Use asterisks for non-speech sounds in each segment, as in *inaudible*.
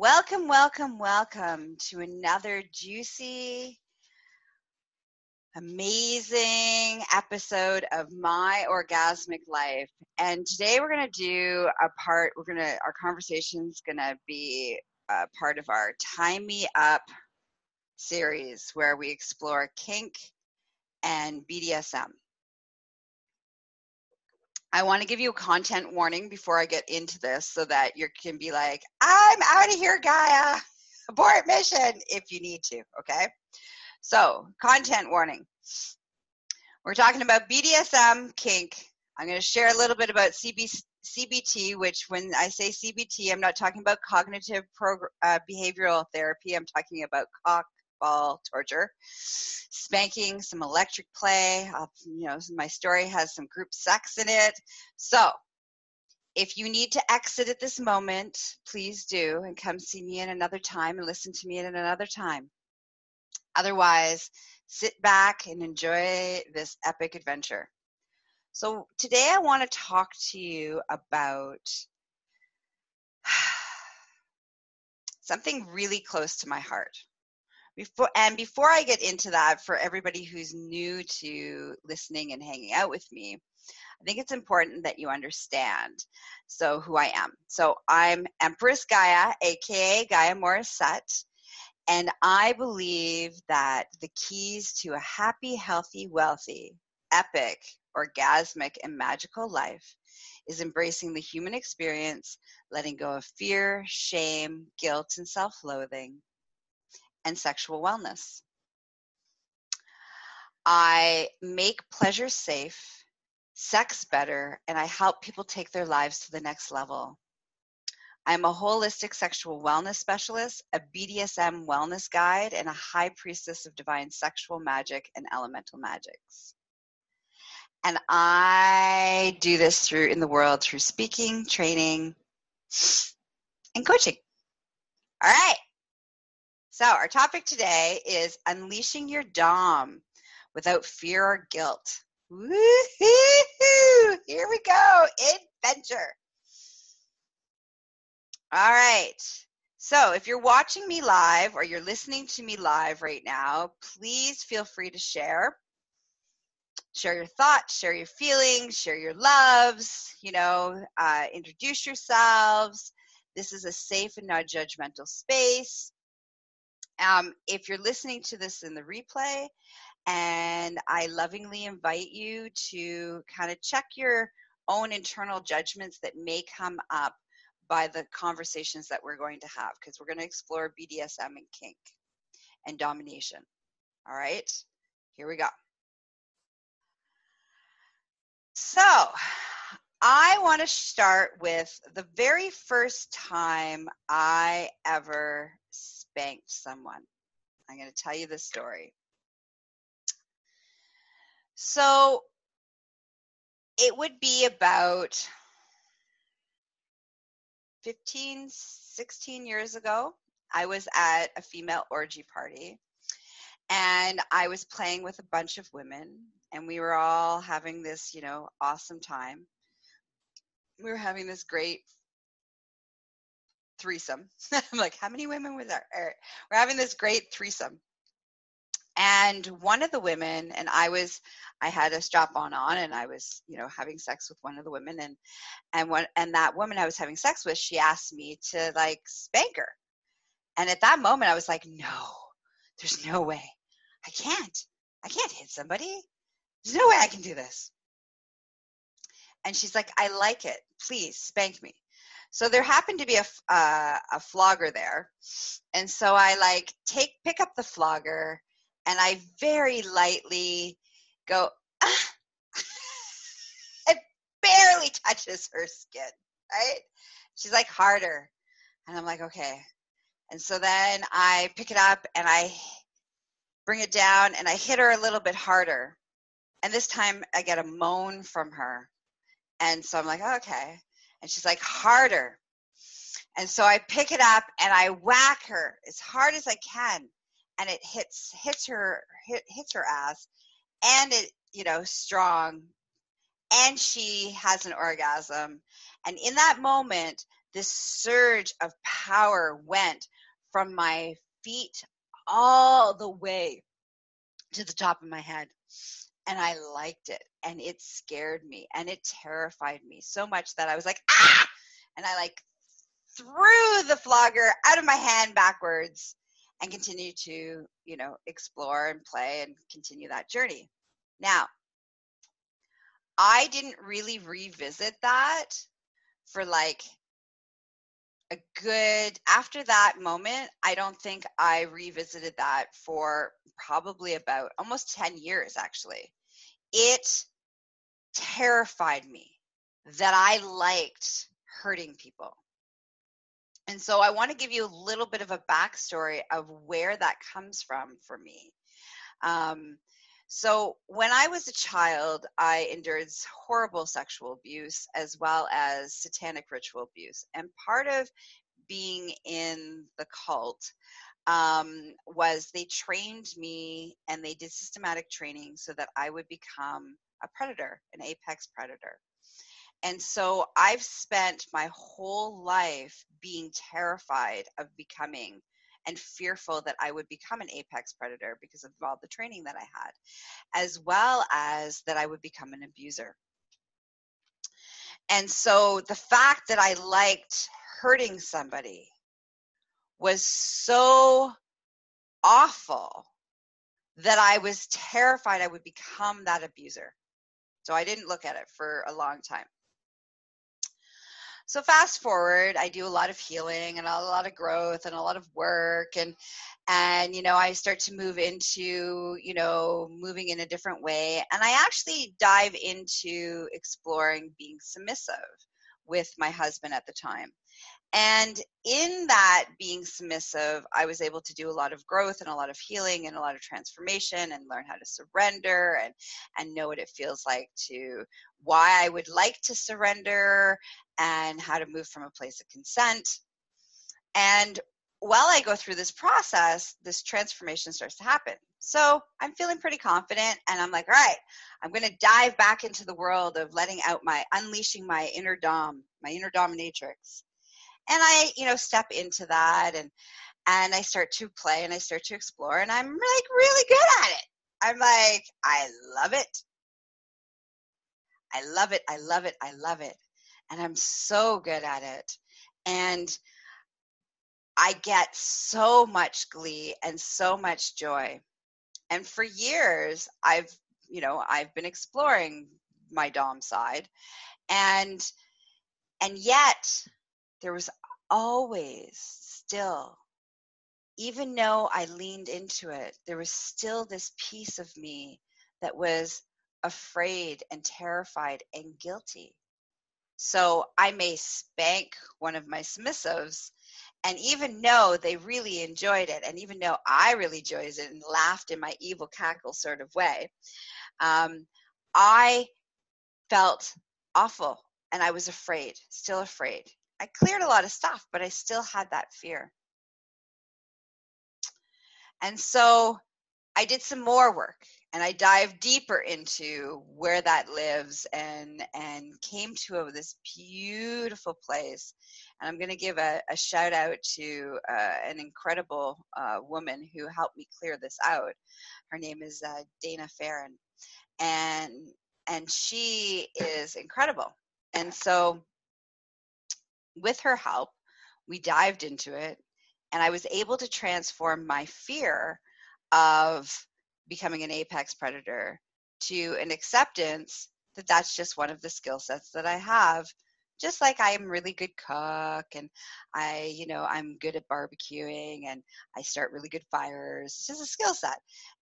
Welcome, welcome, welcome to another juicy, amazing episode of My Orgasmic Life. And today we're going to do a part, we're going to, our conversation is going to be a part of our Tie Me Up series where we explore kink and BDSM. I want to give you a content warning before I get into this so that you can be like, I'm out of here, Gaia. *laughs* Abort mission if you need to, okay? So, content warning. We're talking about BDSM, kink. I'm going to share a little bit about CB, CBT, which when I say CBT, I'm not talking about cognitive uh, behavioral therapy. I'm talking about cock ball torture, spanking, some electric play. I'll, you know, my story has some group sex in it. So, if you need to exit at this moment, please do and come see me in another time and listen to me at another time. Otherwise, sit back and enjoy this epic adventure. So, today I want to talk to you about *sighs* something really close to my heart. Before and before I get into that, for everybody who's new to listening and hanging out with me, I think it's important that you understand so who I am. So I'm Empress Gaia, aka Gaia Morissette, and I believe that the keys to a happy, healthy, wealthy, epic, orgasmic, and magical life is embracing the human experience, letting go of fear, shame, guilt, and self loathing, and sexual wellness. I make pleasure safe, sex better, and I help people take their lives to the next level. I'm a holistic sexual wellness specialist, a BDSM wellness guide, and a high priestess of divine sexual magic and elemental magics. And I do this through in the world through speaking, training, and coaching. All right. So, our topic today is unleashing your Dom without fear or guilt. Woo-hoo! Here we go, adventure. All right. So, if you're watching me live or you're listening to me live right now, please feel free to share. Share your thoughts, share your feelings, share your loves, you know, uh, introduce yourselves. This is a safe and non judgmental space. Um, if you're listening to this in the replay, and I lovingly invite you to kind of check your own internal judgments that may come up by the conversations that we're going to have, because we're going to explore BDSM and kink and domination. All right, here we go. So, I want to start with the very first time I ever spanked someone. I'm going to tell you the story. So it would be about 15, 16 years ago. I was at a female orgy party and I was playing with a bunch of women and we were all having this, you know, awesome time. We were having this great threesome. *laughs* I'm like, how many women were there? Er, we're having this great threesome. And one of the women, and I was, I had a strap on on, and I was, you know, having sex with one of the women, and and one, and that woman I was having sex with, she asked me to like spank her, and at that moment I was like, no, there's no way, I can't, I can't hit somebody, there's no way I can do this. And she's like, I like it, please spank me. So there happened to be a, uh, a flogger there. And so I like take, pick up the flogger and I very lightly go, ah. *laughs* it barely touches her skin, right? She's like harder. And I'm like, okay. And so then I pick it up and I bring it down and I hit her a little bit harder. And this time I get a moan from her. And so I'm like, okay. And she's like, harder. And so I pick it up and I whack her as hard as I can. And it hits hits her hit, hits her ass and it, you know, strong. And she has an orgasm. And in that moment, this surge of power went from my feet all the way to the top of my head. And I liked it. And it scared me and it terrified me so much that I was like, ah! And I like threw the flogger out of my hand backwards and continue to, you know, explore and play and continue that journey. Now, I didn't really revisit that for like a good after that moment i don't think i revisited that for probably about almost 10 years actually. It terrified me that i liked hurting people. And so i want to give you a little bit of a backstory of where that comes from for me. Um, so, when I was a child, I endured horrible sexual abuse as well as satanic ritual abuse. And part of being in the cult um, was they trained me and they did systematic training so that I would become a predator, an apex predator. And so I've spent my whole life being terrified of becoming and fearful that I would become an apex predator because of all the training that I had, as well as that I would become an abuser. And so the fact that I liked hurting somebody was so awful that I was terrified I would become that abuser. So I didn't look at it for a long time so fast forward i do a lot of healing and a lot of growth and a lot of work and and you know i start to move into you know moving in a different way. And i actually dive into exploring being submissive with my husband at the time. And in that being submissive, I was able to do a lot of growth and a lot of healing and a lot of transformation and learn how to surrender and, and know what it feels like to why I would like to surrender and how to move from a place of consent. And while I go through this process, this transformation starts to happen. So I'm feeling pretty confident, and I'm like, all right, I'm going to dive back into the world of letting out my, unleashing my inner dom, my inner dominatrix and i you know step into that and and i start to play and i start to explore and i'm like really good at it i'm like i love it i love it i love it i love it. And i'm so good at it. And i get so much glee and so much joy. And for years i've you know i've been exploring my dom side. And and yet there was always still, even though I leaned into it, there was still this piece of me that was afraid and terrified and guilty. So I may spank one of my submissives and even know they really enjoyed it, and even know I really enjoyed it and laughed in my evil cackle sort of way, um, I felt awful and I was afraid, still afraid. I cleared a lot of stuff, but I still had that fear. And so I did some more work and I dived deeper into where that lives and and came to this beautiful place. And I'm going to give a, a, shout out to uh, an incredible uh, woman who helped me clear this out. Her name is uh, Dana Farron, and and she is incredible. And so with her help, we dived into it, and I was able to transform my fear of becoming an apex predator to an acceptance that that's just one of the skill sets that I have. Just like I am really good cook and I, you know, I'm good at barbecuing and I start really good fires. It's just a skill set.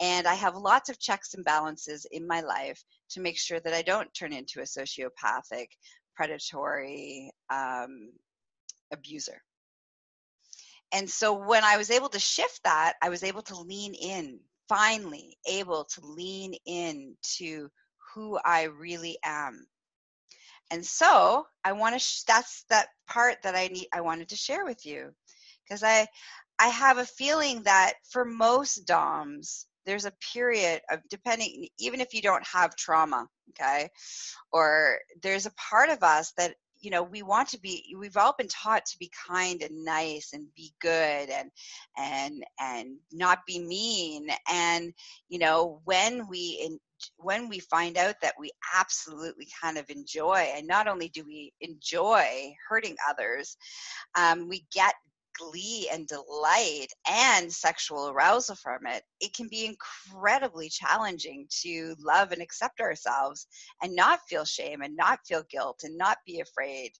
And I have lots of checks and balances in my life to make sure that I don't turn into a sociopathic predatory um, abuser. And so when I was able to shift that, I was able to lean in, finally able to lean in to who I really am. And so I want to, sh- that's that part that I need, I wanted to share with you because I, I have a feeling that for most DOMs, there's a period of depending even if you don't have trauma okay or there's a part of us that you know we want to be we've all been taught to be kind and nice and be good and and and not be mean. And you know when we in, when we find out that we absolutely kind of enjoy and not only do we enjoy hurting others um, we get glee and delight and sexual arousal from it, it can be incredibly challenging to love and accept ourselves and not feel shame and not feel guilt and not be afraid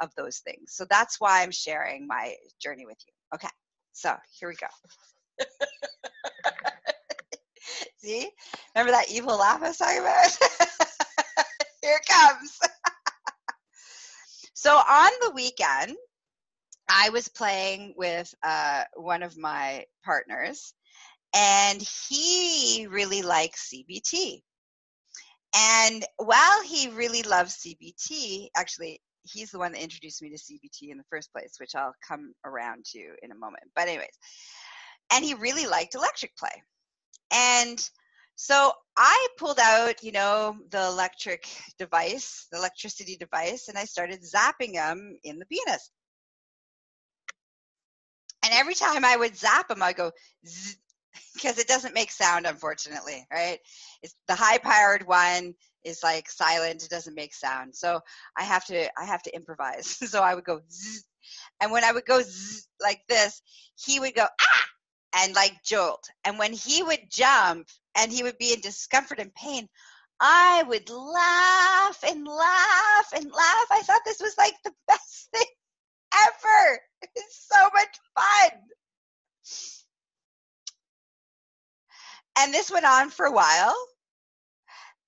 of those things. So that's why I'm sharing my journey with you. Okay, so here we go. *laughs* See? Remember that evil laugh I was talking about? *laughs* here it comes. *laughs* so on the weekend, I was playing with uh, one of my partners, and he really likes CBT. And while he really loves CBT, actually, he's the one that introduced me to CBT in the first place, which I'll come around to in a moment. But, anyways, and he really liked electric play. And so I pulled out, you know, the electric device, the electricity device, and I started zapping him in the penis. And every time I would zap them, I go because *laughs* it doesn't make sound, unfortunately, right? It's the high powered one is like silent; it doesn't make sound. So I have to I have to improvise. *laughs* so I would go, and when I would go like this, he would go ah and like jolt. And when he would jump and he would be in discomfort and pain, I would laugh and laugh and laugh. I thought this was like the best thing ever. It's so much fun. And this went on for a while.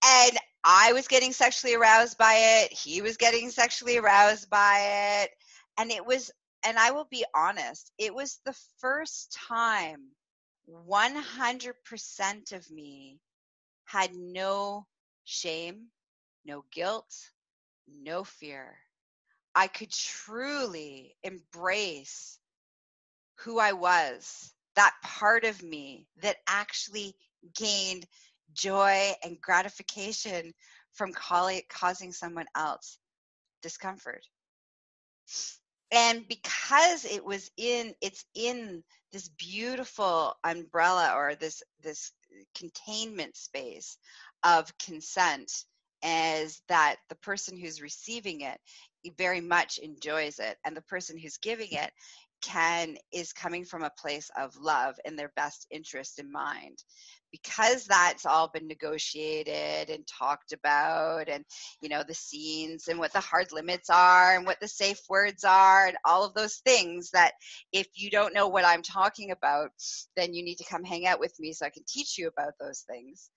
And I was getting sexually aroused by it. He was getting sexually aroused by it. And it was, and I will be honest, it was the first time 100% of me had no shame, no guilt, no fear. I could truly embrace who I was, that part of me that actually gained joy and gratification from causing someone else discomfort. And because it was in, it's in this beautiful umbrella or this this containment space of consent is that the person who's receiving it very much enjoys it and the person who's giving it can is coming from a place of love and their best interest in mind because that's all been negotiated and talked about and you know the scenes and what the hard limits are and what the safe words are and all of those things that if you don't know what i'm talking about then you need to come hang out with me so i can teach you about those things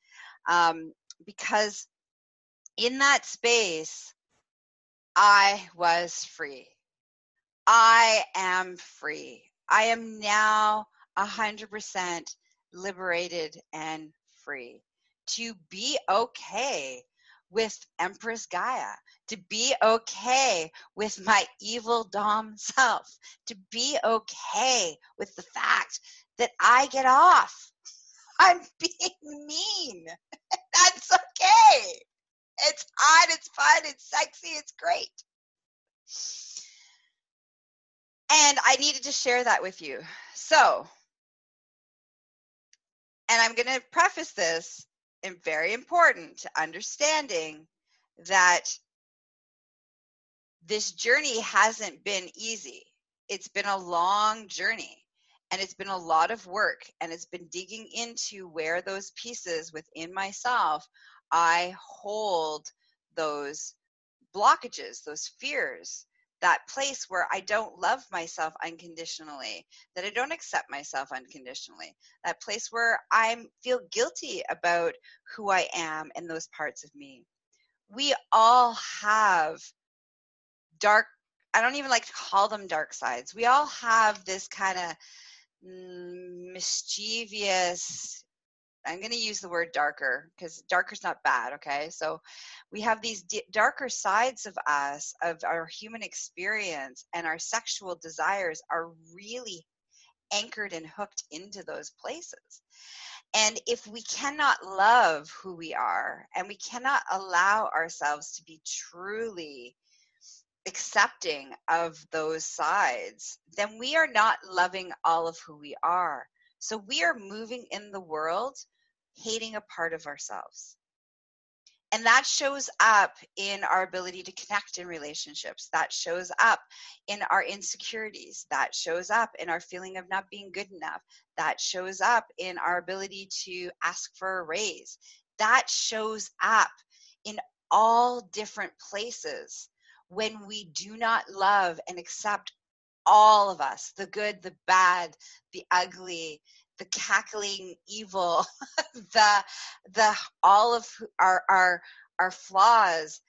um, because in that space I was free. I am free. I am now 100% liberated and free to be okay with Empress Gaia, to be okay with my evil Dom *laughs* self, to be okay with the fact that I get off. *laughs* I'm being mean. *laughs* That's okay. It's hot, it's fun, it's sexy, it's great. And I needed to share that with you. So, and I'm going to preface this and very important to understanding that this journey hasn't been easy. It's been a long journey and it's been a lot of work and it's been digging into where those pieces within myself I hold those blockages, those fears, that place where I don't love myself unconditionally, that I don't accept myself unconditionally, that place where I feel guilty about who I am and those parts of me. We all have dark, I don't even like to call them dark sides. We all have this kind of mm, mischievous I'm going to use the word darker because darker is not bad, okay? So we have these d- darker sides of us, of our human experience, and our sexual desires are really anchored and hooked into those places. And if we cannot love who we are and we cannot allow ourselves to be truly accepting of those sides, then we are not loving all of who we are. So we are moving in the world hating a part of ourselves. And that shows up in our ability to connect in relationships. That shows up in our insecurities. That shows up in our feeling of not being good enough. That shows up in our ability to ask for a raise. That shows up in all different places when we do not love and accept all of us the good, the bad, the ugly, the cackling evil, *laughs* the the all of our our our flaws,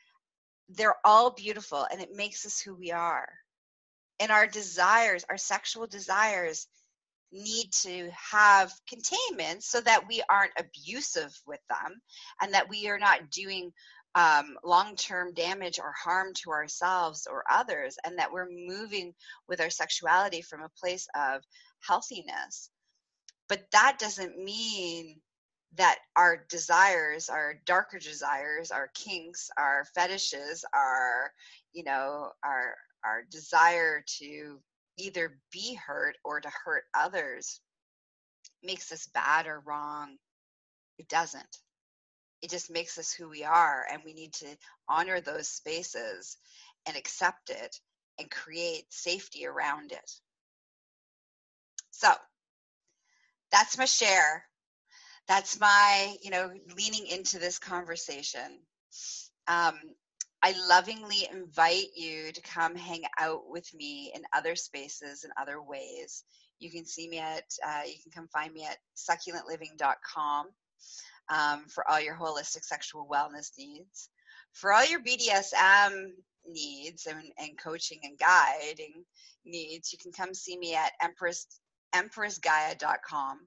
they're all beautiful and it makes us who we are. And our desires, our sexual desires need to have containment so that we aren't abusive with them and that we are not doing um, long term damage or harm to ourselves or others, and that we're moving with our sexuality from a place of healthiness. But that doesn't mean that our desires, our darker desires, our kinks, our fetishes, our, you know, our our desire to either be hurt or to hurt others makes us bad or wrong. It doesn't it just makes us who we are and we need to honor those spaces and accept it and create safety around it so that's my share. That's my you know leaning into this conversation. Um, i lovingly invite you to come hang out with me in other spaces and other ways. You can see me at uh, you can come find me at succulentliving.com um, for all your holistic sexual wellness needs. For all your BDSM needs and, and coaching and guiding needs, you can come see me at Empress, empressgaia.com.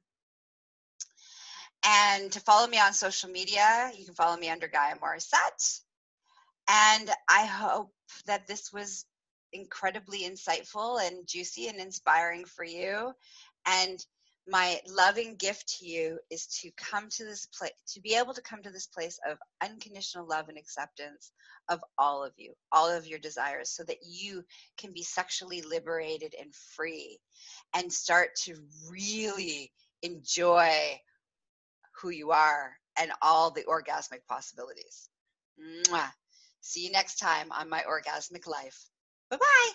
And to follow me on social media, you can follow me under Gaia Morissette. And I hope that this was incredibly insightful and juicy and inspiring for you. And my loving gift to you is to come to this place to be able to come to this place of unconditional love and acceptance of all of you all of your desires so that you can be sexually liberated and free and start to really enjoy who you are and all the orgasmic possibilities. Mwah. see you next time on my orgasmic life. Bye bye